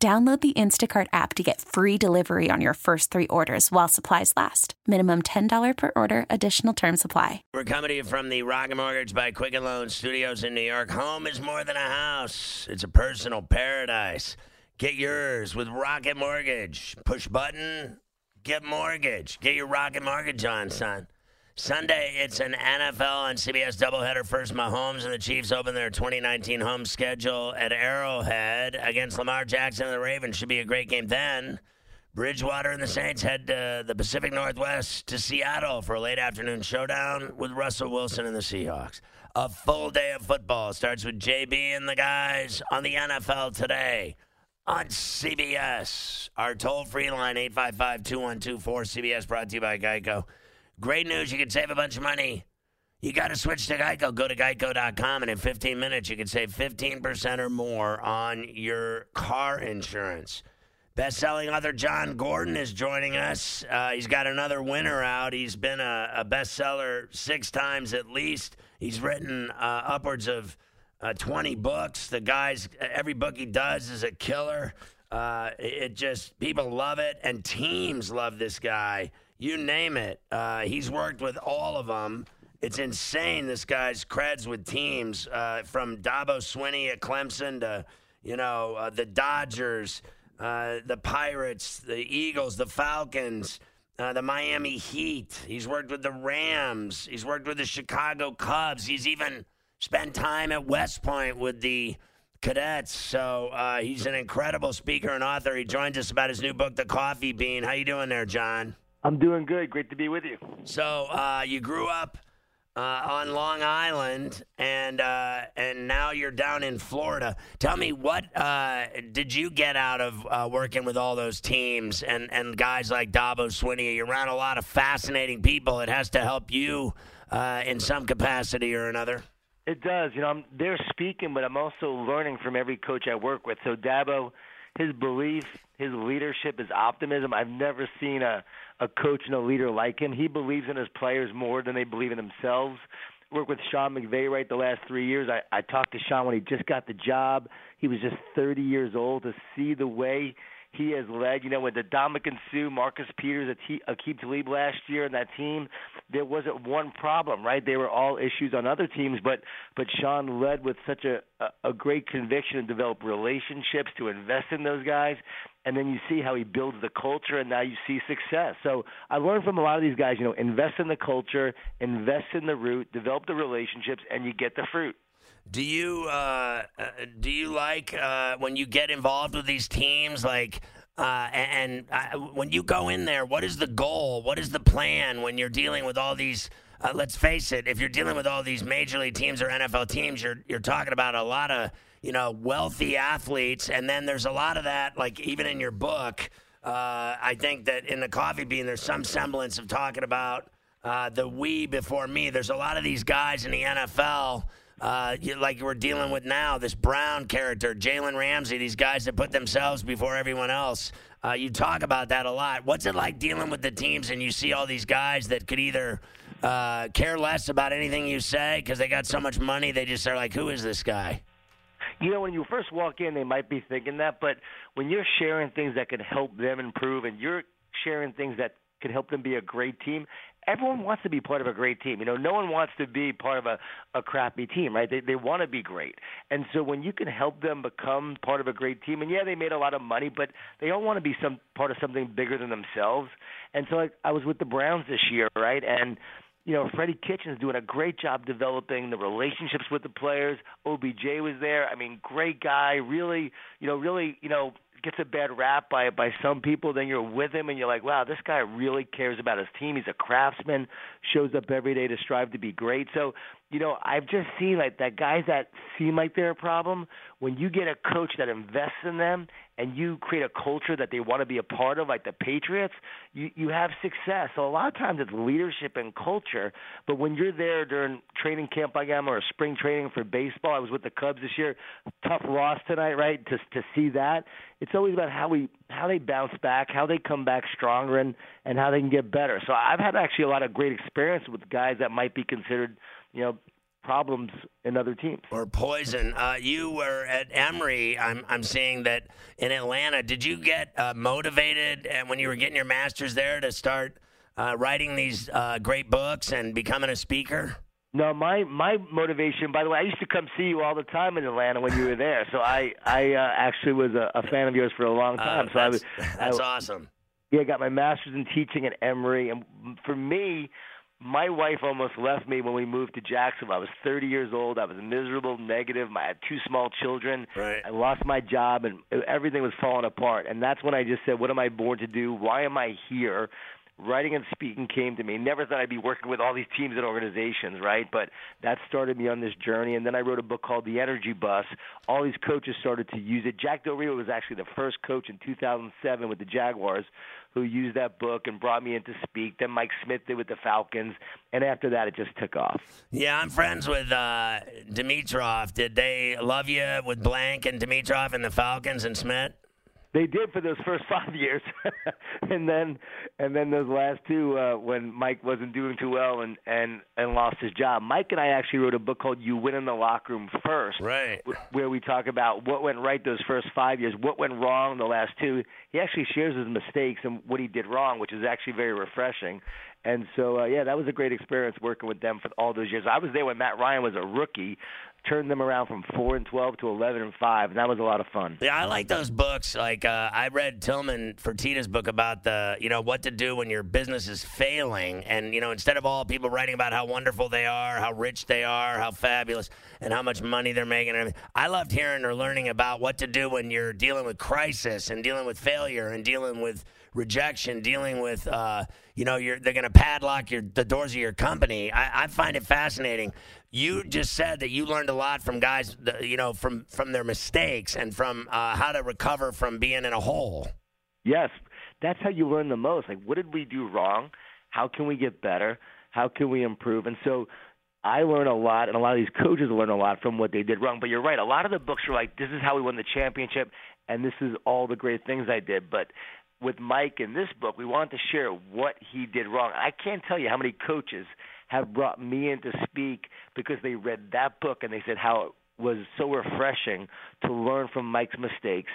Download the Instacart app to get free delivery on your first three orders while supplies last. Minimum $10 per order, additional term supply. We're coming to you from the Rocket Mortgage by Quicken Loans studios in New York. Home is more than a house, it's a personal paradise. Get yours with Rocket Mortgage. Push button, get mortgage. Get your Rocket Mortgage on, son. Sunday, it's an NFL and CBS doubleheader. First, Mahomes and the Chiefs open their 2019 home schedule at Arrowhead against Lamar Jackson and the Ravens. Should be a great game then. Bridgewater and the Saints head to the Pacific Northwest to Seattle for a late afternoon showdown with Russell Wilson and the Seahawks. A full day of football starts with JB and the guys on the NFL today on CBS. Our toll free line, 855 212 4CBS, brought to you by Geico. Great news, you can save a bunch of money. You got to switch to Geico. Go to geico.com, and in 15 minutes, you can save 15% or more on your car insurance. Best selling author Jon Gordon is joining us. Uh, he's got another winner out. He's been a, a bestseller six times at least. He's written uh, upwards of uh, 20 books. The guy's, every book he does is a killer. Uh, it just, people love it, and teams love this guy you name it. Uh, he's worked with all of them. It's insane. This guy's creds with teams uh, from Dabo Swinney at Clemson to you know uh, the Dodgers, uh, the Pirates, the Eagles, the Falcons. Uh, the Miami Heat. He's worked with the Rams. He's worked with the Chicago Cubs. He's even spent time at West Point with the cadets. So uh, he's an incredible speaker and author. He joins us about his new book, The Coffee Bean. How you doing there, Jon? I'm doing good. Great to be with you. So uh, you grew up uh, on Long Island, and uh, and now you're down in Florida. Tell me, what uh, did you get out of uh, working with all those teams and, and guys like Dabo Swinney? You're around a lot of fascinating people. It has to help you uh, in some capacity or another. It does. You know, I'm there speaking, but I'm also learning from every coach I work with. So Dabo, his belief, his leadership, his optimism. I've never seen a a coach and a leader like him. He believes in his players more than they believe in themselves. Worked with Sean McVay right the last three years. I, I talked to Sean when he just got the job. He was just 30 years old. To see the way he has led. You know, with the Ndamukong Suh, Marcus Peters, Aqib Talib last year in that team, there wasn't one problem, right? They were all issues on other teams, but but Sean led with such a, a great conviction and developed relationships to invest in those guys. And then you see how he builds the culture, and now you see success. So I learned from a lot of these guys. You know, invest in the culture, invest in the root, develop the relationships, and you get the fruit. Do you uh, uh, do you like uh, when you get involved with these teams? Like, uh, and uh, when you go in there, what is the goal? What is the plan when you're dealing with all these? Uh, let's face it, if you're dealing with all these major league teams or NFL teams, you're you're talking about a lot of you know wealthy athletes, and then there's a lot of that. Like even in your book, I think that in the coffee bean, there's some semblance of talking about the we before me. There's a lot of these guys in the NFL uh, like we're dealing with now, this Brown character, Jalen Ramsey, these guys that put themselves before everyone else. Uh, you talk about that a lot. What's it like dealing with the teams and you see all these guys that could either uh, care less about anything you say because they got so much money, they just are like, who is this guy? You know, when you first walk in, they might be thinking that, but when you're sharing things that can help them improve and you're sharing things that can help them be a great team, everyone wants to be part of a great team. You know, no one wants to be part of a, a crappy team, right? They they want to be great. And so when you can help them become part of a great team, and yeah, they made a lot of money, but they all want to be some part of something bigger than themselves. And so I, I was with the Browns this year, right? And you know, Freddie Kitchens doing a great job developing the relationships with the players. OBJ was there. I mean, great guy. Really, you know, really, you know, gets a bad rap by by some people. Then you're with him and you're like, wow, this guy really cares about his team. He's a craftsman, shows up every day to strive to be great. So, you know, I've just seen like that guys that seem like they're a problem. When you get a coach that invests in them and you create a culture that they want to be a part of, like the Patriots, you you have success. So a lot of times it's leadership and culture. But when you're there during training camp like I'm or spring training for baseball, I was with the Cubs this year. Tough loss tonight, right? To to see that, it's always about how we how they bounce back, how they come back stronger, and and how they can get better. So I've had actually a lot of great experience with guys that might be considered, you know problems in other teams. Or poison. Uh, you were at Emory. I'm I'm seeing that in Atlanta. Did you get uh, motivated and uh, when you were getting your master's there to start uh, writing these uh, great books and becoming a speaker? No, my my motivation. By the way, I used to come see you all the time in Atlanta when you were there. So I I uh, actually was a, a, fan of yours for a long time. so I was that's I, awesome. Yeah, I got my master's in teaching at Emory, and for me, my wife almost left me when we moved to Jacksonville. I was 30 years old. I was miserable, negative. I had two small children. Right. I lost my job, and everything was falling apart. And that's when I just said, "What am I born to do? Why am I here?" Writing and speaking came to me. Never thought I'd be working with all these teams and organizations, right? But that started me on this journey. And then I wrote a book called The Energy Bus. All these coaches started to use it. Jack Del Rio was actually the first coach in 2007 with the Jaguars who used that book and brought me in to speak. Then Mike Smith did with the Falcons, and after that, it just took off. Yeah, I'm friends with uh, Dimitroff. Did they love you with Blank and Dimitroff and the Falcons and Smith? They did for those first five years, and then and then those last two uh, when Mike wasn't doing too well and and and lost his job. Mike and I actually wrote a book called "You Win in the Locker Room First, right? Where we talk about what went right those first five years, what went wrong the last two. He actually shares his mistakes and what he did wrong, which is actually very refreshing. And so, uh, yeah, that was a great experience working with them for all those years. I was there when Matt Ryan was a rookie, turned them around from four and twelve to eleven and five, and that was a lot of fun. Yeah, I like those books. Like uh, I read Tillman Fertitta's book about the you know what to do when your business is failing, and you know instead of all people writing about how wonderful they are, how rich they are, how fabulous, and how much money they're making. I loved hearing or learning about what to do when you're dealing with crisis and dealing with failure and dealing with rejection, dealing with, uh, you know, they're going to padlock your, the doors of your company. I, I, find it fascinating. You just said that you learned a lot from guys, you know, from from their mistakes and from uh, how to recover from being in a hole. Yes, that's how you learn the most. Like, what did we do wrong? How can we get better? How can we improve? And so I learn a lot, and a lot of these coaches learn a lot from what they did wrong. But you're right. A lot of the books are like, this is how we won the championship, and this is all the great things I did. But with Mike in this book, we wanted to share what he did wrong. I can't tell you how many coaches have brought me in to speak because they read that book and they said how it was so refreshing to learn from Mike's mistakes.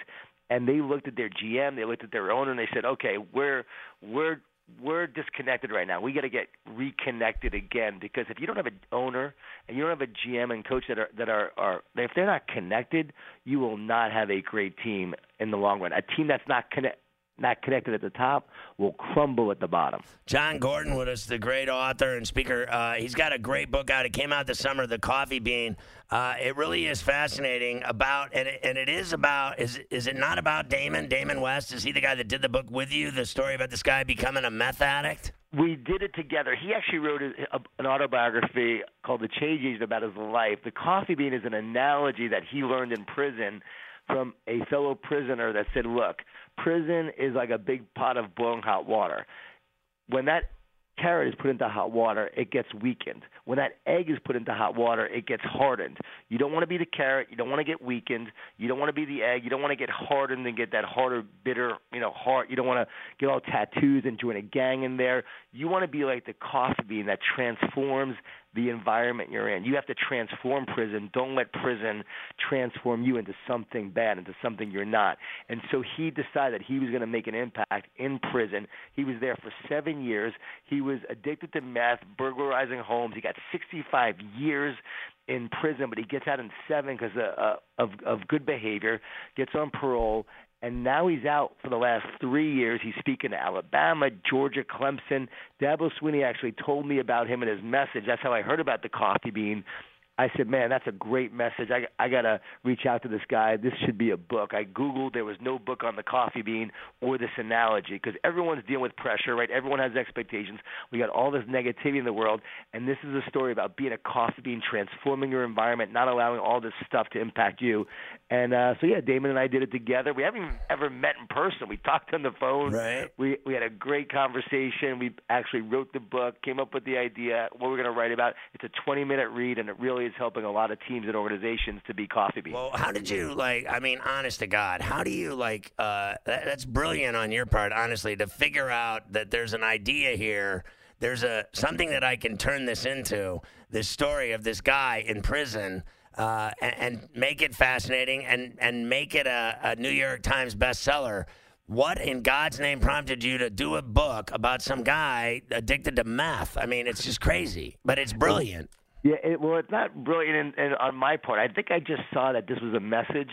And they looked at their GM, they looked at their owner, and they said, "Okay, we're we're we're disconnected right now. We got to get reconnected again because if you don't have an owner and you don't have a GM and coach that are that are are if they're not connected, you will not have a great team in the long run. A team that's not connect not connected at the top will crumble at the bottom. Jon Gordon with us, the great author and speaker. Uh, he's got a great book out. It came out this summer, The Coffee Bean. Uh, it really is fascinating about, and it, and it is about, is, is it not about Damon, Damon West? Is he the guy that did the book with you, the story about this guy becoming a meth addict? We did it together. He actually wrote a, a, an autobiography called The Change Agent about his life. The coffee bean is an analogy that he learned in prison from a fellow prisoner that said, look, prison is like a big pot of boiling hot water. When that carrot is put into hot water, it gets weakened. When that egg is put into hot water, it gets hardened. You don't want to be the carrot. You don't want to get weakened. You don't want to be the egg. You don't want to get hardened and get that harder, bitter, you know, heart. You don't want to get all tattoos and join a gang in there. You want to be like the coffee bean that transforms the environment you're in. You have to transform prison. Don't let prison transform you into something bad, into something you're not. And so he decided he was going to make an impact in prison. He was there for seven years. He was addicted to meth, burglarizing homes. He got 65 years in prison, but he gets out in seven because uh, uh, of of good behavior. Gets on parole, and now he's out for the last three years. He's speaking to Alabama, Georgia, Clemson. Dabo Swinney actually told me about him and his message. That's how I heard about the coffee bean. I said, man, that's a great message. I, I got to reach out to this guy. This should be a book. I Googled, there was no book on the coffee bean or this analogy because everyone's dealing with pressure, right? Everyone has expectations. We got all this negativity in the world, and this is a story about being a coffee bean, transforming your environment, not allowing all this stuff to impact you. And uh, so, yeah, Damon and I did it together. We haven't even ever met in person. We talked on the phone. Right. We, we had a great conversation. We actually wrote the book, came up with the idea, what we're going to write about. It's a 20 minute read, and it really is helping a lot of teams and organizations to be coffee beans. Well, how did you like? I mean, honest to God, how do you like? Uh, that, that's brilliant on your part, honestly, to figure out that there's an idea here. There's a something that I can turn this into. This story of this guy in prison. Uh, and, and make it fascinating and, and make it a, a New York Times bestseller. What in God's name prompted you to do a book about some guy addicted to meth? I mean, it's just crazy, but it's brilliant. Yeah, it, well, it's not brilliant in, in, on my part. I think I just saw that this was a message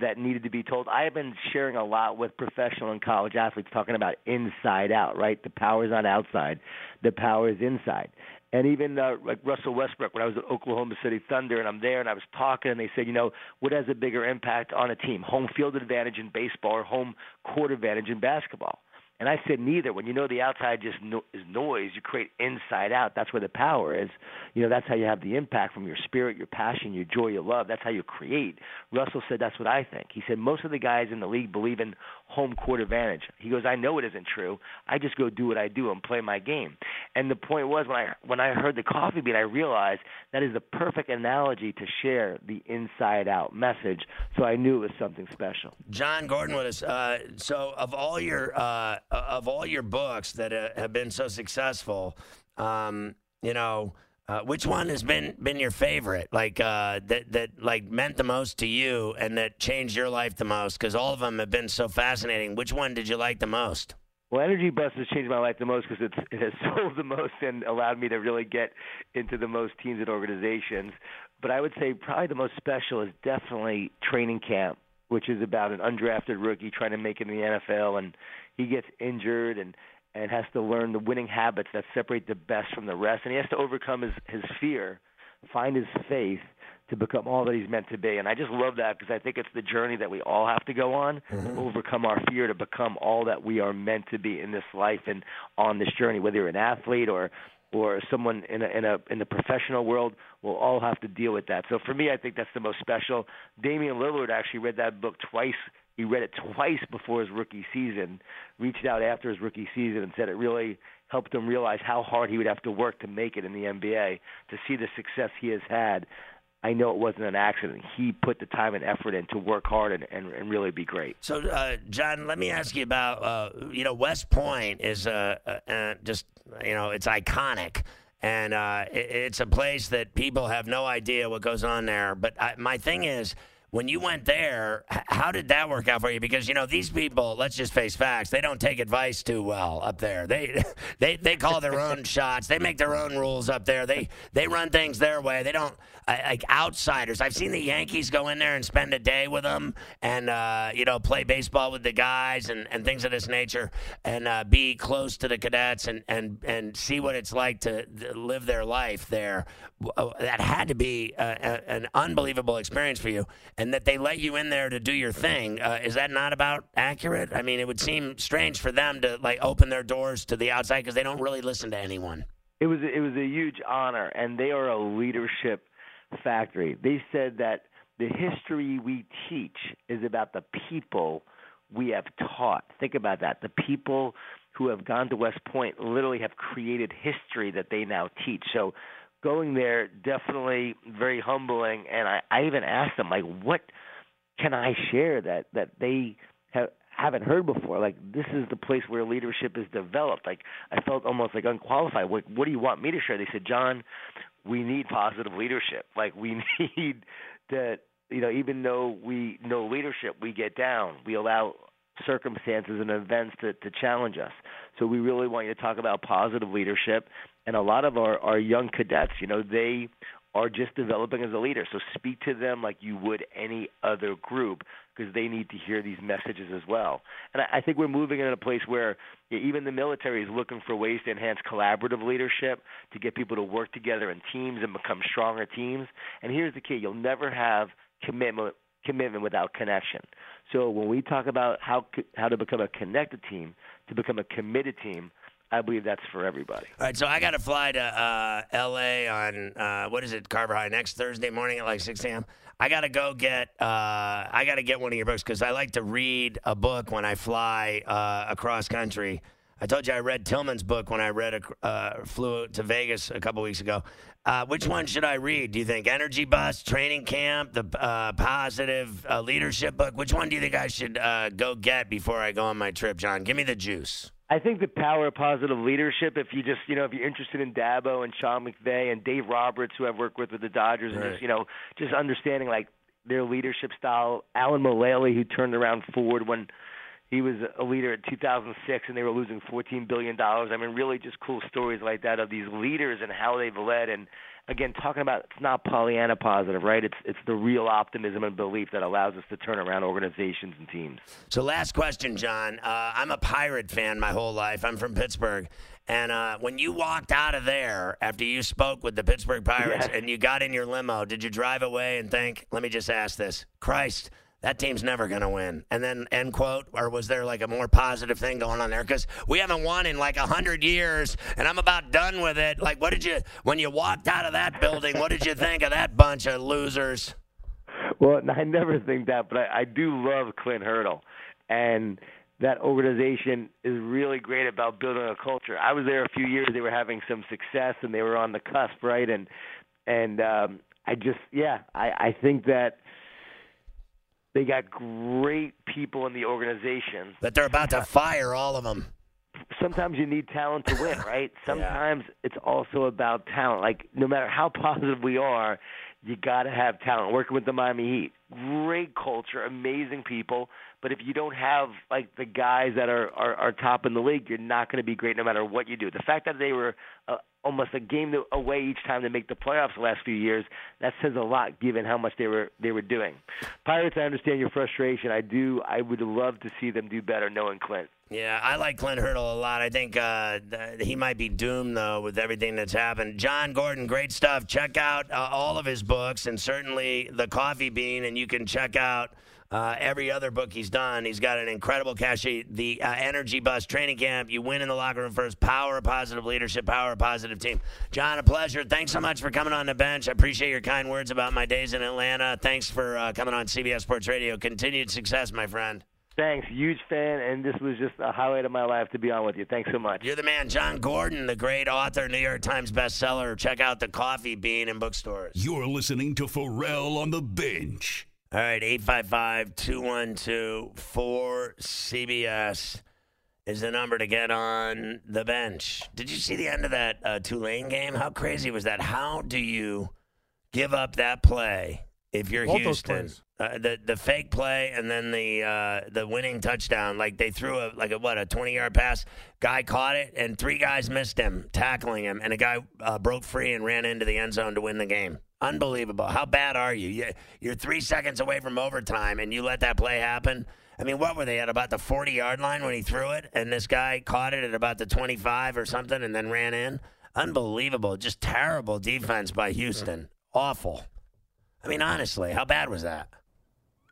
that needed to be told. I have been sharing a lot with professional and college athletes talking about inside out, right? The power is not outside, the power is inside. And even uh, like Russell Westbrook, when I was at Oklahoma City Thunder, and I'm there, and I was talking, and they said, you know, what has a bigger impact on a team, home field advantage in baseball or home court advantage in basketball? And I said neither. When you know the outside just no, is noise, you create inside out. That's where the power is. You know, that's how you have the impact from your spirit, your passion, your joy, your love. That's how you create. Russell said that's what I think. He said most of the guys in the league believe in home court advantage. He goes, I know it isn't true. I just go do what I do and play my game. And the point was when I when I heard the coffee bean, I realized that is the perfect analogy to share the inside out message. So I knew it was something special. Jon Gordon with us. Uh, so of all your uh, of all your books that uh, have been so successful, um, you know. Uh, which one has been been your favorite? Like uh, that that like meant the most to you and that changed your life the most? Because all of them have been so fascinating. Which one did you like the most? Well, Energy Bus has changed my life the most because it has sold the most and allowed me to really get into the most teams and organizations. But I would say probably the most special is definitely Training Camp, which is about an undrafted rookie trying to make it in the NFL, and he gets injured and and has to learn the winning habits that separate the best from the rest, and he has to overcome his his fear, find his faith to become all that he's meant to be. And I just love that because I think it's the journey that we all have to go on, mm-hmm. overcome our fear to become all that we are meant to be in this life and on this journey. Whether you're an athlete or or someone in a in a in the professional world, we'll all have to deal with that. So for me, I think that's the most special. Damian Lillard actually read that book twice. He read it twice before his rookie season. Reached out after his rookie season and said it really helped him realize how hard he would have to work to make it in the NBA. To see the success he has had, I know it wasn't an accident. He put the time and effort in to work hard and, and, and really be great. So, uh, Jon, let me ask you about uh, you know West Point is uh, uh just you know it's iconic. And uh, it, it's a place that people have no idea what goes on there. But I, my thing is, when you went there, how did that work out for you? Because you know these people, let's just face facts, they don't take advice too well up there. They they they call their own shots. They make their own rules up there. They they run things their way. They don't like outsiders. I've seen the Yankees go in there and spend a day with them, and uh, you know play baseball with the guys and, and things of this nature, and uh, be close to the cadets and and and see what it's like to live their life there. Uh, that had to be uh, an unbelievable experience for you and that they let you in there to do your thing. Uh, is that not about accurate? I mean, it would seem strange for them to like open their doors to the outside because they don't really listen to anyone. It was it was a huge honor, and they are a leadership factory. They said that the history we teach is about the people we have taught. Think about that. The people who have gone to West Point literally have created history that they now teach. So going there definitely very humbling. And I, I even asked them like what can I share that that they have haven't heard before? Like this is the place where leadership is developed. Like I felt almost like unqualified. What what do you want me to share? They said Jon we need positive leadership. Like we need that you know even though we know leadership we get down. We allow circumstances and events to, to challenge us. So we really want you to talk about positive leadership. And a lot of our, our young cadets, you know, they are just developing as a leader. So speak to them like you would any other group because they need to hear these messages as well. And I, I think we're moving in a place where yeah, even the military is looking for ways to enhance collaborative leadership, to get people to work together in teams and become stronger teams. And here's the key: you'll never have commitment commitment without connection. So when we talk about how how to become a connected team, to become a committed team, I believe that's for everybody. All right, so I got to fly to uh, L.A. on uh, what is it, Carver High, next Thursday morning at like 6 a.m. I got to go get uh, I got to get one of your books because I like to read a book when I fly uh, across country. I told you I read Tillman's book when I read a, uh, flew to Vegas a couple weeks ago. Uh, which one should I read? Do you think Energy Bus, Training Camp, the Positive Leadership book? Which one do you think I should go get before I go on my trip, Jon? Give me the juice. I think the power of positive leadership. If you just, you know, if you're interested in Dabo and Sean McVay and Dave Roberts, who I've worked with with the Dodgers, right. and just, you know, just understanding like their leadership style. Alan Mulally, who turned around Ford when he was a leader in 2006 and they were losing 14 billion dollars. I mean, really just cool stories like that of these leaders and how they've led and again talking about it's not Pollyanna positive, right? It's it's the real optimism and belief that allows us to turn around organizations and teams. So last question, Jon. Uh, I'm a Pirate fan my whole life. I'm from Pittsburgh. And uh, when you walked out of there after you spoke with the Pittsburgh Pirates yes. and you got in your limo, did you drive away and think, let me just ask this, Christ, that team's never going to win. And then end quote, or was there like a more positive thing going on there? Because we haven't won in like a hundred years, and I'm about done with it. Like, what did you when you walked out of that building? What did you think of that bunch of losers? Well, I never think that, but I, I do love Clint Hurdle, and that organization is really great about building a culture. I was there a few years; they were having some success, and they were on the cusp, right? And and um, I just, yeah, I, I think that they got great people in the organization. But they're about to fire all of them. Sometimes you need talent to win, right? Sometimes yeah. it's also about talent. Like no matter how positive we are, you got to have talent. Working with the Miami Heat, great culture, amazing people. But if you don't have like the guys that are are, are top in the league, you're not going to be great no matter what you do. The fact that they were uh, almost a game away each time to make the playoffs the last few years, that says a lot given how much they were they were doing. Pirates, I understand your frustration. I do. I would love to see them do better, knowing Clint. Yeah, I like Clint Hurdle a lot. I think uh, he might be doomed though with everything that's happened. Jon Gordon, great stuff. Check out uh, all of his books and certainly the Coffee Bean, and you can check out uh, every other book he's done. He's got an incredible cachet. The uh, Energy Bus Training Camp. You win in the locker room first. Power positive leadership. Power positive team. Jon, a pleasure. Thanks so much for coming on the bench. I appreciate your kind words about my days in Atlanta. Thanks for uh, coming on CBS Sports Radio. Continued success, my friend. Thanks, huge fan, and this was just a highlight of my life to be on with you. Thanks so much. You're the man, Jon Gordon, the great author, New York Times bestseller. Check out the Coffee Bean in bookstores. You're listening to Ferrall on the Bench. All right, 855 212 4CBS is the number to get on the bench. Did you see the end of that uh, Tulane game? How crazy was that? How do you give up that play if you're Both Houston? Uh, the the fake play and then the uh, the winning touchdown. Like they threw a like a what a 20 yard pass. Guy caught it and three guys missed him tackling him, and a guy uh, broke free and ran into the end zone to win the game. Unbelievable. How bad are you? You're three seconds away from overtime, and you let that play happen. I mean, what were they at about the 40 yard line when he threw it, and this guy caught it at about the 25 or something, and then ran in? Unbelievable. Just terrible defense by Houston. Awful. I mean, honestly, how bad was that?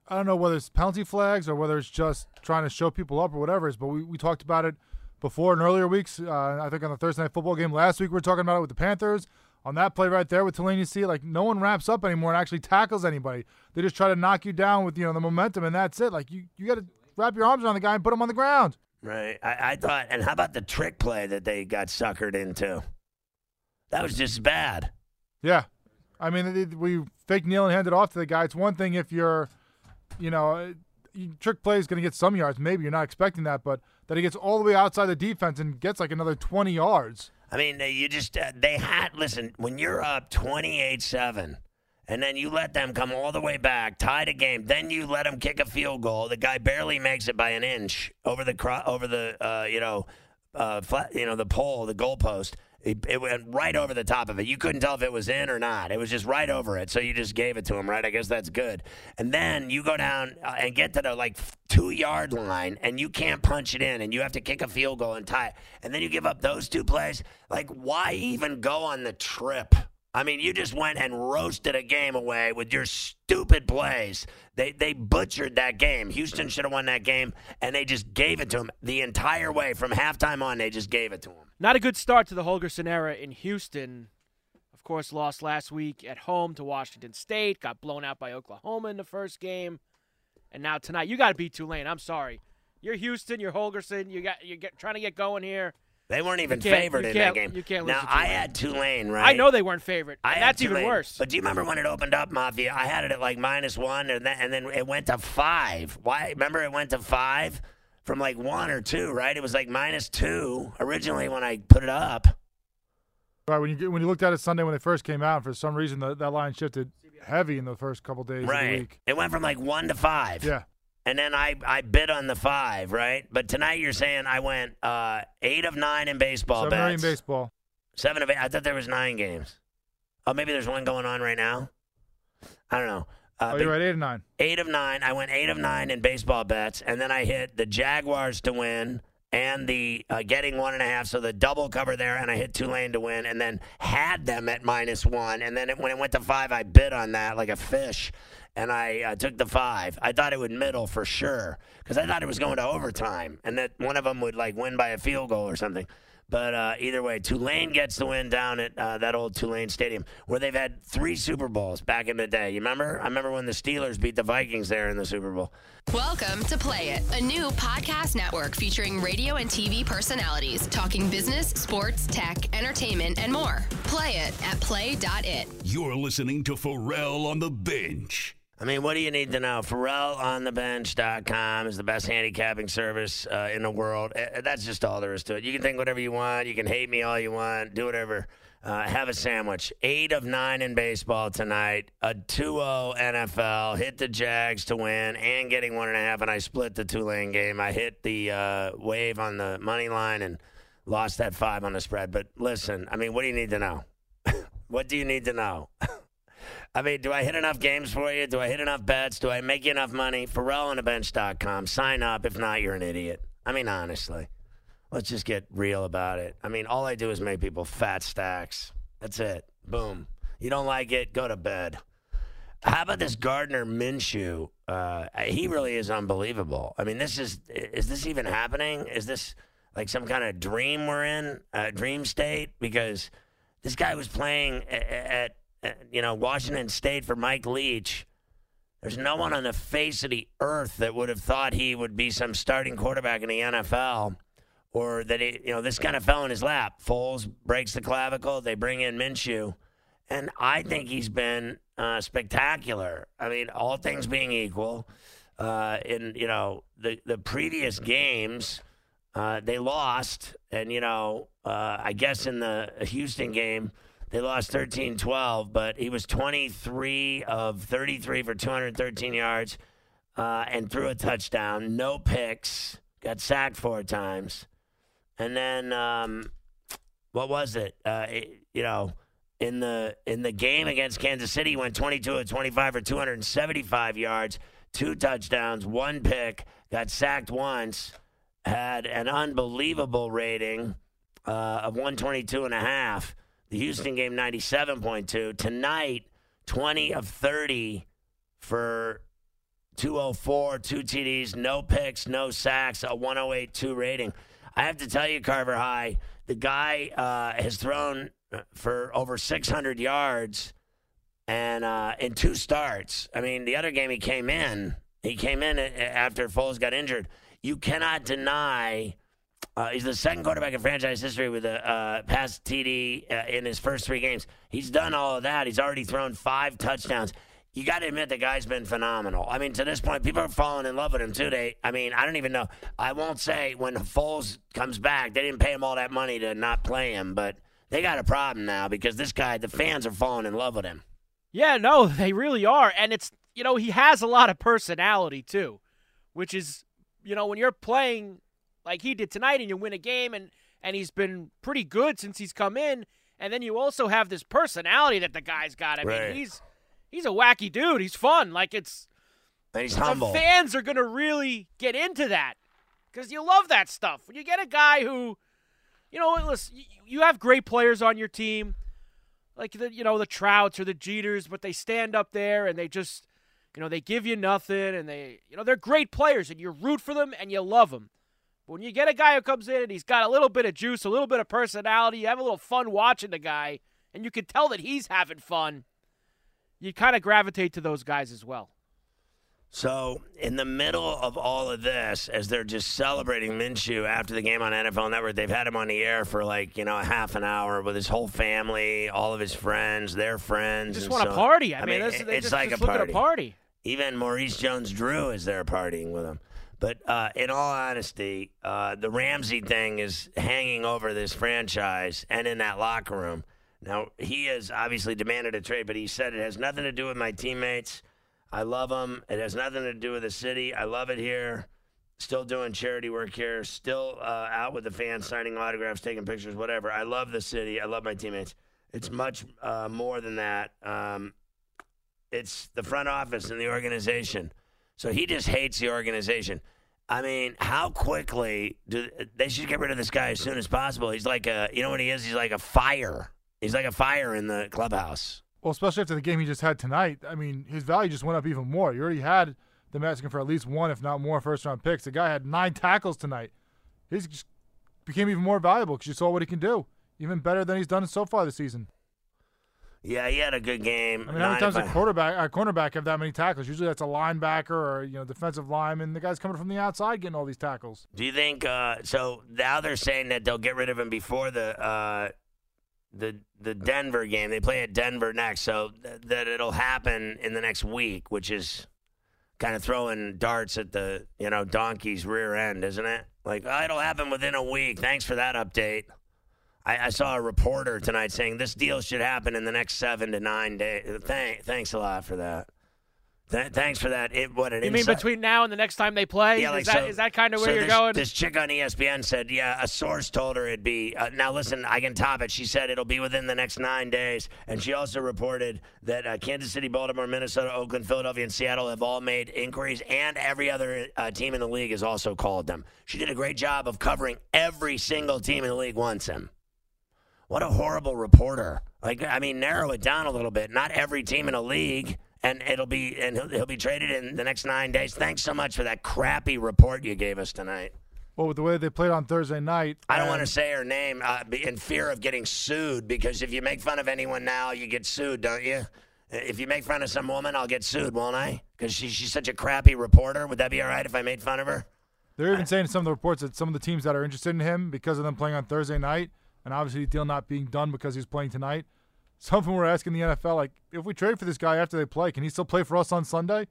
I don't know whether it's penalty flags or whether it's just trying to show people up or whatever it is, but we, we talked about it before in earlier weeks. Uh, I think on the Thursday night football game last week, we were talking about it with the Panthers on that play right there with Tulane, you see like no one wraps up anymore and actually tackles anybody. They just try to knock you down with you know the momentum, and that's it. Like you, you got to wrap your arms around the guy and put him on the ground. Right. I, I thought, and how about the trick play that they got suckered into? That was just bad. Yeah, I mean, it, we fake kneel and hand it off to the guy. It's one thing if you're, you know, trick play is going to get some yards. Maybe you're not expecting that, but that he gets all the way outside the defense and gets like another 20 yards. I mean, you just uh, they had listen when you're up twenty eight seven, and then you let them come all the way back, tie the game. Then you let them kick a field goal. The guy barely makes it by an inch over the over the uh, you know uh, flat, you know the pole, the goalpost, It, it went right over the top of it. You couldn't tell if it was in or not. It was just right over it. So you just gave it to him, right? I guess that's good. And then you go down uh, and get to the like two yard line, and you can't punch it in, and you have to kick a field goal and tie it. And then you give up those two plays. Like, why even go on the trip? I mean, you just went and roasted a game away with your stupid plays. They they butchered that game. Houston should have won that game, and they just gave it to him the entire way from halftime on. They just gave it to him. Not a good start to the Holgorsen era in Houston. Of course, lost last week at home to Washington State. Got blown out by Oklahoma in the first game, and now tonight you got to beat Tulane. I'm sorry, you're Houston. You're Holgorsen, You got you're get, trying to get going here. They weren't even favored in that game. you can't lose now I Tulane. had Tulane, right? I know they weren't favored. I that's even worse. But do you remember when it opened up, Mafia? I had it at like minus one, and then and then it went to five. Why? Remember, it went to five from like one or two, right? It was like minus two originally when I put it up. Right when you when you looked at it Sunday when they first came out, for some reason the, that line shifted heavy in the first couple days of the Right. week. It went from like one to five. Yeah, And then I, I bid on the five, right? But tonight you're saying I went uh, eight of nine in baseball seven bets. baseball. Seven of eight. I thought there was nine games. Oh, maybe there's one going on right now. I don't know. Uh, Oh, you're right, eight and nine. eight of nine. I went eight of nine in baseball bets, and then I hit the Jaguars to win and the uh, getting one and a half, so the double cover there, and I hit Tulane to win, and then had them at minus one, and then it, when it went to five, I bid on that like a fish, and I uh, took the five. I thought it would middle for sure because I thought it was going to overtime, and that one of them would like win by a field goal or something. But uh, either way, Tulane gets the win down at uh, that old Tulane Stadium where they've had three Super Bowls back in the day. You remember? I remember when the Steelers beat the Vikings there in the Super Bowl. Welcome to Play It, a new podcast network featuring radio and TV personalities talking business, sports, tech, entertainment, and more. Play it at play.it. You're listening to Ferrall on the bench. I mean, what do you need to know? FerrallOnTheBench.com is the best handicapping service uh, in the world. That's just all there is to it. You can think whatever you want. You can hate me all you want. Do whatever. Uh, have a sandwich. Eight of nine in baseball tonight. A 2-0 NFL. Hit the Jags to win and getting one and a half. And I split the Tulane game. I hit the uh, wave on the money line and lost that five on the spread. But listen, I mean, what do you need to know? what do you need to know? I mean, do I hit enough games for you? Do I hit enough bets? Do I make you enough money? FerrallOnTheBench.com. Sign up. If not, you're an idiot. I mean, honestly. Let's just get real about it. I mean, all I do is make people fat stacks. That's it. Boom. You don't like it? Go to bed. How about this Gardner Minshew? Uh, he really is unbelievable. I mean, this is is this even happening? Is this like some kind of dream we're in, a dream state? Because this guy was playing at, at you know Washington State for Mike Leach. There's no one on the face of the earth that would have thought he would be some starting quarterback in the NFL, or that he, you know this kind of fell in his lap. Foles breaks the clavicle. They bring in Minshew, and I think he's been uh, spectacular. I mean, all things being equal, uh, in you know the the previous games, uh, they lost, and you know uh, I guess in the Houston game they lost 13-12, but he was 23 of 33 for 213 yards uh, and threw a touchdown, no picks, got sacked four times, and then um, what was it? Uh, it- You know in the in the game against Kansas City, he went 22 of 25 for 275 yards, two touchdowns, one pick, got sacked once, had an unbelievable rating uh, of 122 and a half. The Houston game 97.2. Tonight, 20 of 30 for 204, two TDs, no picks, no sacks, a 108.2 rating. I have to tell you, Carver High, the guy uh, has thrown for over 600 yards and uh, in two starts. I mean, the other game he came in, he came in after Foles got injured. You cannot deny. Uh, he's the second quarterback in franchise history with a uh, pass TD uh, in his first three games. He's done all of that. He's already thrown five touchdowns. You got to admit the guy's been phenomenal. I mean, to this point, people are falling in love with him too. They, I mean, I don't even know. I won't say when Foles comes back, they didn't pay him all that money to not play him, but they got a problem now because this guy, the fans are falling in love with him. Yeah, no, they really are. And it's, you know, he has a lot of personality too, which is, you know, when you're playing like he did tonight and you win a game and and he's been pretty good since he's come in. And then you also have this personality that the guy's got. I Right. mean, he's he's a wacky dude. He's fun. Like it's And he's the humble. fans are gonna really get into that because you love that stuff. When you get a guy who, you know, listen, you, you have great players on your team, like the you know the Trouts or the Jeters, but they stand up there and they just, you know, they give you nothing, and they, you know, they're great players, and you root for them and you love them. But when you get a guy who comes in and he's got a little bit of juice, a little bit of personality, you have a little fun watching the guy, and you can tell that he's having fun. You kind of gravitate to those guys as well. So, in the middle of all of this, as they're just celebrating Minshew after the game on NFL Network, they've had him on the air for like, you know, a half an hour with his whole family, all of his friends, their friends. They Just want so- to party. I, mean, this, it- they it's just, like just a party. a party. Even Maurice Jones Drew is there partying with him. But uh, in all honesty, uh, the Ramsey thing is hanging over this franchise and in that locker room. Now, he has obviously demanded a trade, but he said it has nothing to do with my teammates. I love them. It has nothing to do with the city. I love it here. Still doing charity work here. Still uh, out with the fans, signing autographs, taking pictures, whatever. I love the city. I love my teammates. It's much uh, more than that. Um, it's the front office and the organization. So he just hates the organization. I mean, how quickly do they should get rid of this guy as soon as possible? He's like a, you know what he is? He's like a fire. He's like a fire in the clubhouse. Well, especially after the game he just had tonight. I mean, his value just went up even more. You already had them asking for at least one, if not more, first round picks. The guy had nine tackles tonight. He's just became even more valuable because you saw what he can do. Even better than he's done so far this season. Yeah, he had a good game. I mean, how many times a quarterback, a cornerback have that many tackles? Usually that's a linebacker or you know defensive lineman. The guy's coming from the outside getting all these tackles. Do you think? Uh, so now they're saying that they'll get rid of him before the uh, the the Denver game. They play at Denver next, so th- that it'll happen in the next week, which is kind of throwing darts at the you know donkey's rear end, isn't it? Like oh, it'll happen within a week. Thanks for that update. I, I saw a reporter tonight saying this deal should happen in the next seven to nine days. Thank, thanks a lot for that. Th- thanks for that. It, what an You mean between now and the next time they play? yeah, like is, that, so, is that kind of where so you're this, going? This chick on ESPN said, yeah, a source told her it'd be. Uh, now listen, I can top it. She said it'll be within the next nine days, and she also reported that uh, Kansas City, Baltimore, Minnesota, Oakland, Philadelphia, and Seattle have all made inquiries, and every other uh, team in the league has also called them. She did a great job of covering every single team in the league wants him. What a horrible reporter! Like, I mean, narrow it down a little bit. Not every team in a league, and it'll be and he'll, he'll be traded in the next nine days. Thanks so much for that crappy report you gave us tonight. Well, with the way they played on Thursday night, I don't want to say her name uh, in fear of getting sued because if you make fun of anyone now, you get sued, don't you? If you make fun of some woman, I'll get sued, won't I? Because she, she's such a crappy reporter. Would that be all right if I made fun of her? They're even saying in some of the reports that some of the teams that are interested in him because of them playing on Thursday night, and obviously the deal not being done because he's playing tonight. Some of them were asking the NFL, like, if we trade for this guy after they play, can he still play for us on Sunday?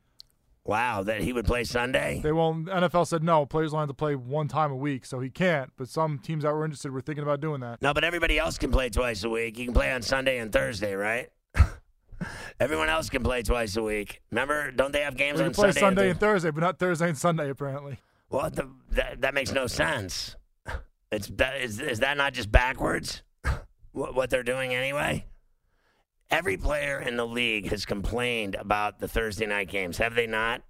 Wow, that he would play Sunday? They won't. NFL said no. Players only have to play one time a week, so he can't. But some teams that were interested were thinking about doing that. No, but everybody else can play twice a week. You can play on Sunday and Thursday, right? Everyone else can play twice a week. Remember, don't they have games on play Sunday? Sunday and and Thursday, but not Thursday and Sunday apparently. Well, the, that that makes no sense. It's is is that not just backwards? what, what they're doing anyway? Every player in the league has complained about the Thursday night games, have they not?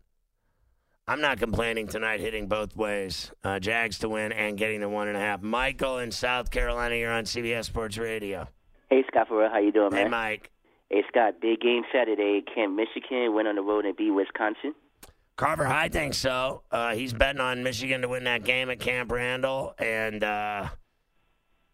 I'm not complaining tonight, hitting both ways. Uh, Jags to win and getting the one and a half. Michael in South Carolina, you're on CBS Sports Radio. Hey Scott Ferrall, how you doing, man? Hey? Mike. Hey Scott, big game Saturday. Camp Michigan went on the road and beat Wisconsin. Carver I think so. Uh, he's betting on Michigan to win that game at Camp Randall, and uh,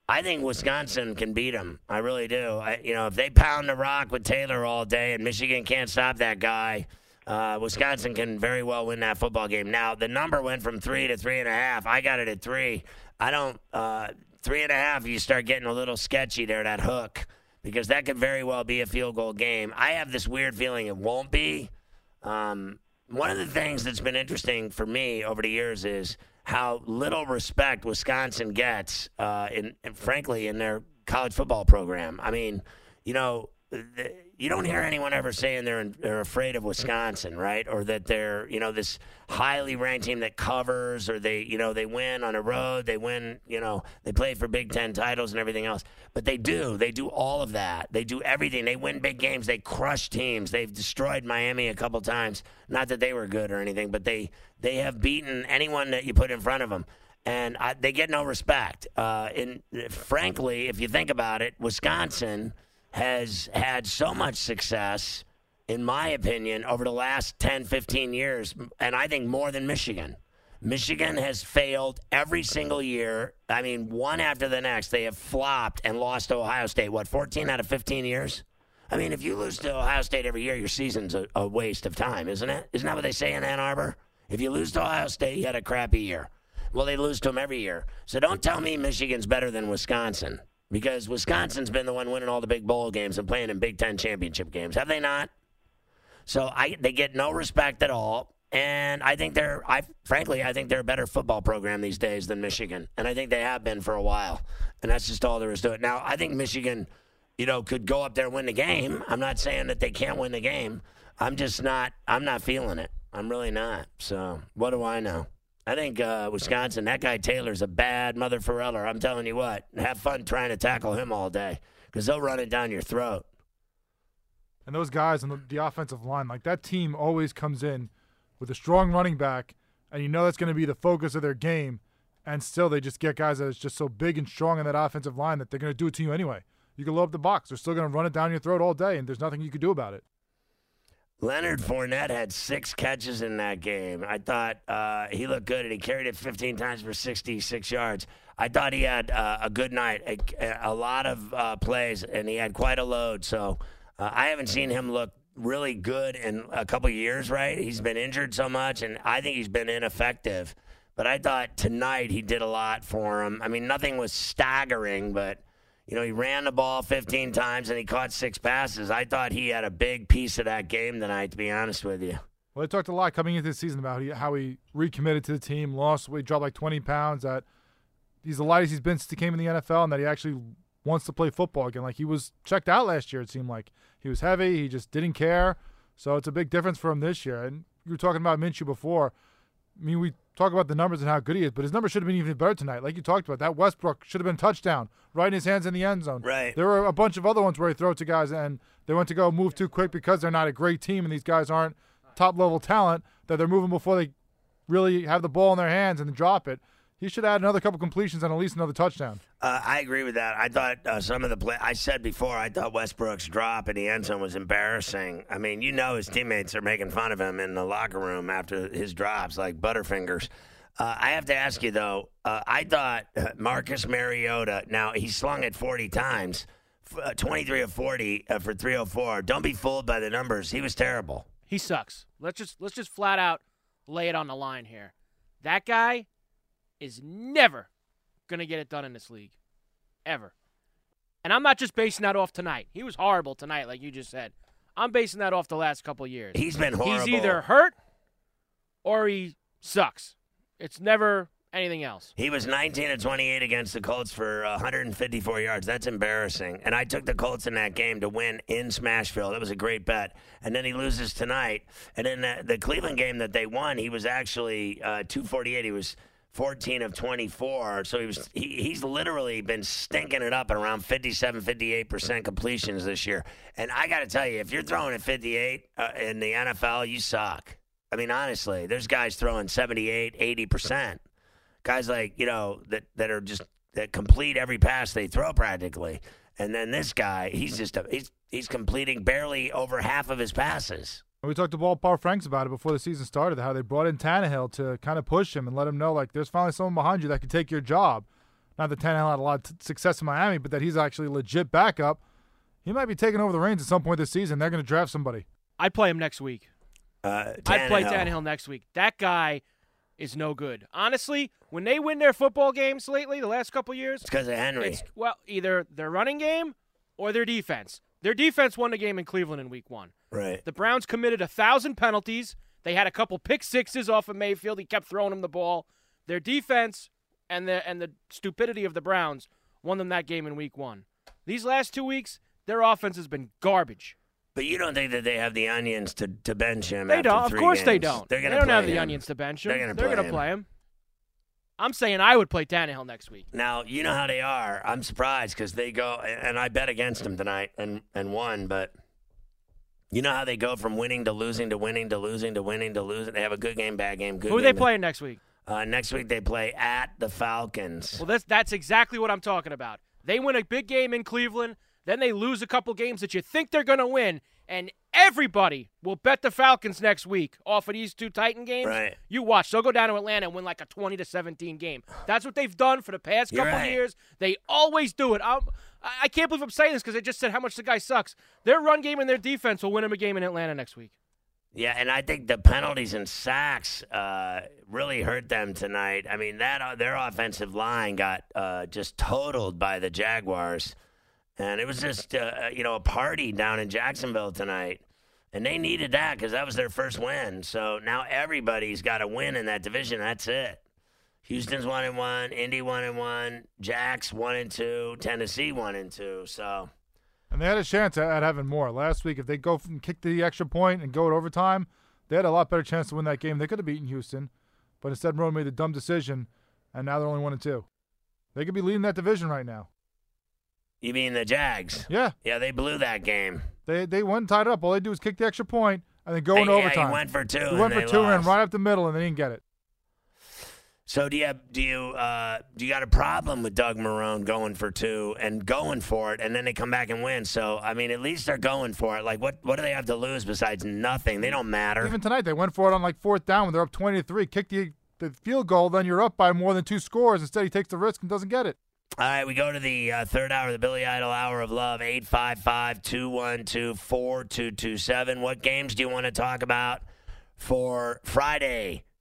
I think Wisconsin can beat them. I really do. I, you know, if they pound the rock with Taylor all day and Michigan can't stop that guy, uh, Wisconsin can very well win that football game. Now the number went from three to three and a half. I got it at three. I don't. Uh, three and a half. You start getting a little sketchy there. That hook. Because that could very well be a field goal game. I have this weird feeling it won't be. Um, one of the things that's been interesting for me over the years is how little respect Wisconsin gets, uh, in, in frankly, in their college football program. I mean, you know, the, you don't hear anyone ever saying they're they're afraid of Wisconsin, right? Or that they're you know this highly ranked team that covers, or they you know they win on a road, they win, you know they play for Big Ten titles and everything else. But they do, they do all of that. They do everything. They win big games. They crush teams. They've destroyed Miami a couple times. Not that they were good or anything, but they they have beaten anyone that you put in front of them and I, they get no respect. Uh, and frankly, if you think about it, Wisconsin has had so much success, in my opinion, over the last 10, 15 years, and I think more than Michigan. Michigan has failed every single year. I mean, one after the next. They have flopped and lost to Ohio State, what, 14 out of 15 years? I mean, if you lose to Ohio State every year, your season's a, a waste of time, isn't it? Isn't that what they say in Ann Arbor? If you lose to Ohio State, you had a crappy year. Well, they lose to them every year. So don't tell me Michigan's better than Wisconsin because Wisconsin's been the one winning all the big bowl games and playing in Big Ten championship games. Have they not? So I, they get no respect at all. And I think they're, I frankly, I think they're a better football program these days than Michigan, and I think they have been for a while. And that's just all there is to it. Now, I think Michigan, you know, could go up there and win the game. I'm not saying that they can't win the game. I'm just not. I'm not feeling it. I'm really not. So what do I know? I think uh, Wisconsin, that guy Taylor's a bad mother foreller. I'm telling you what, have fun trying to tackle him all day because they'll run it down your throat. And those guys on the, the offensive line, like that team always comes in with a strong running back, and you know that's going to be the focus of their game. And still, they just get guys that is just so big and strong in that offensive line that they're going to do it to you anyway. You can load up the box. They're still going to run it down your throat all day, and there's nothing you can do about it. Leonard Fournette had six catches in that game. I thought uh, he looked good, and he carried it 15 times for 66 yards. I thought he had uh, a good night, a, a lot of uh, plays, and he had quite a load. So uh, I haven't seen him look really good in a couple years, right? He's been injured so much, and I think he's been ineffective. But I thought tonight he did a lot for him. I mean, nothing was staggering, but – you know, he ran the ball 15 times and he caught six passes. I thought he had a big piece of that game tonight, to be honest with you. Well, they talked a lot coming into the season about how he recommitted to the team, lost weight, dropped like 20 pounds. That he's the lightest he's been since he came in the NFL, and that he actually wants to play football again. Like he was checked out last year, it seemed like he was heavy. He just didn't care. So it's a big difference for him this year. And you were talking about Minshew before. I mean, we talk about the numbers and how good he is, but his numbers should have been even better tonight. Like you talked about, that Westbrook should have been touchdown, right in his hands in the end zone. Right. There were a bunch of other ones where he threw it to guys and they went to go move too quick because they're not a great team and these guys aren't top level talent that they're moving before they really have the ball in their hands and drop it he should add another couple completions and at least another touchdown. Uh, I agree with that. I thought uh, some of the play. I said before, I thought Westbrook's drop in the end zone was embarrassing. I mean, you know, his teammates are making fun of him in the locker room after his drops, like Butterfingers. Uh, I have to ask you though. Uh, I thought uh, Marcus Mariota. Now he slung it 40 times, uh, 23 of 40 for 304. Don't be fooled by the numbers. He was terrible. He sucks. Let's just let's just flat out lay it on the line here. That guy is never going to get it done in this league. Ever. And I'm not just basing that off tonight. He was horrible tonight, like you just said. I'm basing that off the last couple years. He's been horrible. He's either hurt or he sucks. It's never anything else. He was 19 and 28 against the Colts for 154 yards. That's embarrassing. And I took the Colts in that game to win in Smashville. That was a great bet. And then he loses tonight. And in the, the Cleveland game that they won, he was actually uh, 248. He was 14 of 24. So he was he, he's literally been stinking it up at around 57, 58% completions this year. And I got to tell you, if you're throwing at 58 uh, in the NFL, you suck. I mean, honestly, there's guys throwing 78, 80%. Guys like, you know, that, that are just that complete every pass they throw practically. And then this guy, he's just a, he's he's completing barely over half of his passes. We talked to Ballpark Franks about it before the season started, how they brought in Tannehill to kind of push him and let him know, like, there's finally someone behind you that can take your job. Not that Tannehill had a lot of t- success in Miami, but that he's actually legit backup. He might be taking over the reins at some point this season. They're going to draft somebody. I'd play him next week. Uh, I'd play Tannehill next week. That guy is no good. Honestly, when they win their football games lately, the last couple years, it's because of Henry. well, either their running game or their defense. Their defense won the game in Cleveland in week one. Right. The Browns committed a thousand penalties. They had a couple pick sixes off of Mayfield. He kept throwing him the ball. Their defense and the and the stupidity of the Browns won them that game in week one. These last two weeks, their offense has been garbage. But you don't think that they have the onions to, to bench him? They after don't. Of three course they don't. They're gonna they don't have play the onions to bench him. They're gonna They're play gonna him. play him. I'm saying I would play Tannehill next week. Now you know how they are. I'm surprised because they go, and I bet against them tonight and and won. But you know how they go from winning to losing to winning to losing to winning to losing. They have a good game, bad game, good. Who are they game. playing next week? Uh, next week they play at the Falcons. Well, that's that's exactly what I'm talking about. They win a big game in Cleveland, then they lose a couple games that you think they're going to win, and everybody will bet the Falcons next week off of these two Titan games. Right. You watch. They'll go down to Atlanta and win like a 20 to 17 game. That's what they've done for the past You're couple right. years. They always do it. I'm, I can't believe I'm saying this because I just said how much the guy sucks. Their run game and their defense will win them a game in Atlanta next week. Yeah, and I think the penalties and sacks uh, really hurt them tonight. I mean, that uh, their offensive line got uh, just totaled by the Jaguars, and it was just uh, you know a party down in Jacksonville tonight, and they needed that because that was their first win. So now everybody's got a win in that division. That's it. Houston's one and one, Indy one and one, Jacks one and two, Tennessee one and two. So And they had a chance at, at having more. Last week, if they go and kick the extra point and go to overtime, they had a lot better chance to win that game. They could have beaten Houston, but instead Rowan made the dumb decision, and now they're only one and two. They could be leading that division right now. you mean the Jags? Yeah, Yeah, they blew that game. they they went and tied it up. All they do is kick the extra point and then go into yeah, overtime. he went for two. He and went for two and ran right up the middle, and they didn't get it. So do you have, do you uh, do you got a problem with Doug Marrone going for two and going for it, and then they come back and win? So I mean, at least they're going for it. Like what what do they have to lose besides nothing? They don't matter. Even tonight, they went for it on like fourth down when they're up twenty to three. Kick the the field goal, then you're up by more than two scores. Instead, he takes the risk and doesn't get it. All right, we go to the uh, third hour of the Billy Idol Hour of Love, 855-212-4227. What games do you want to talk about for Friday,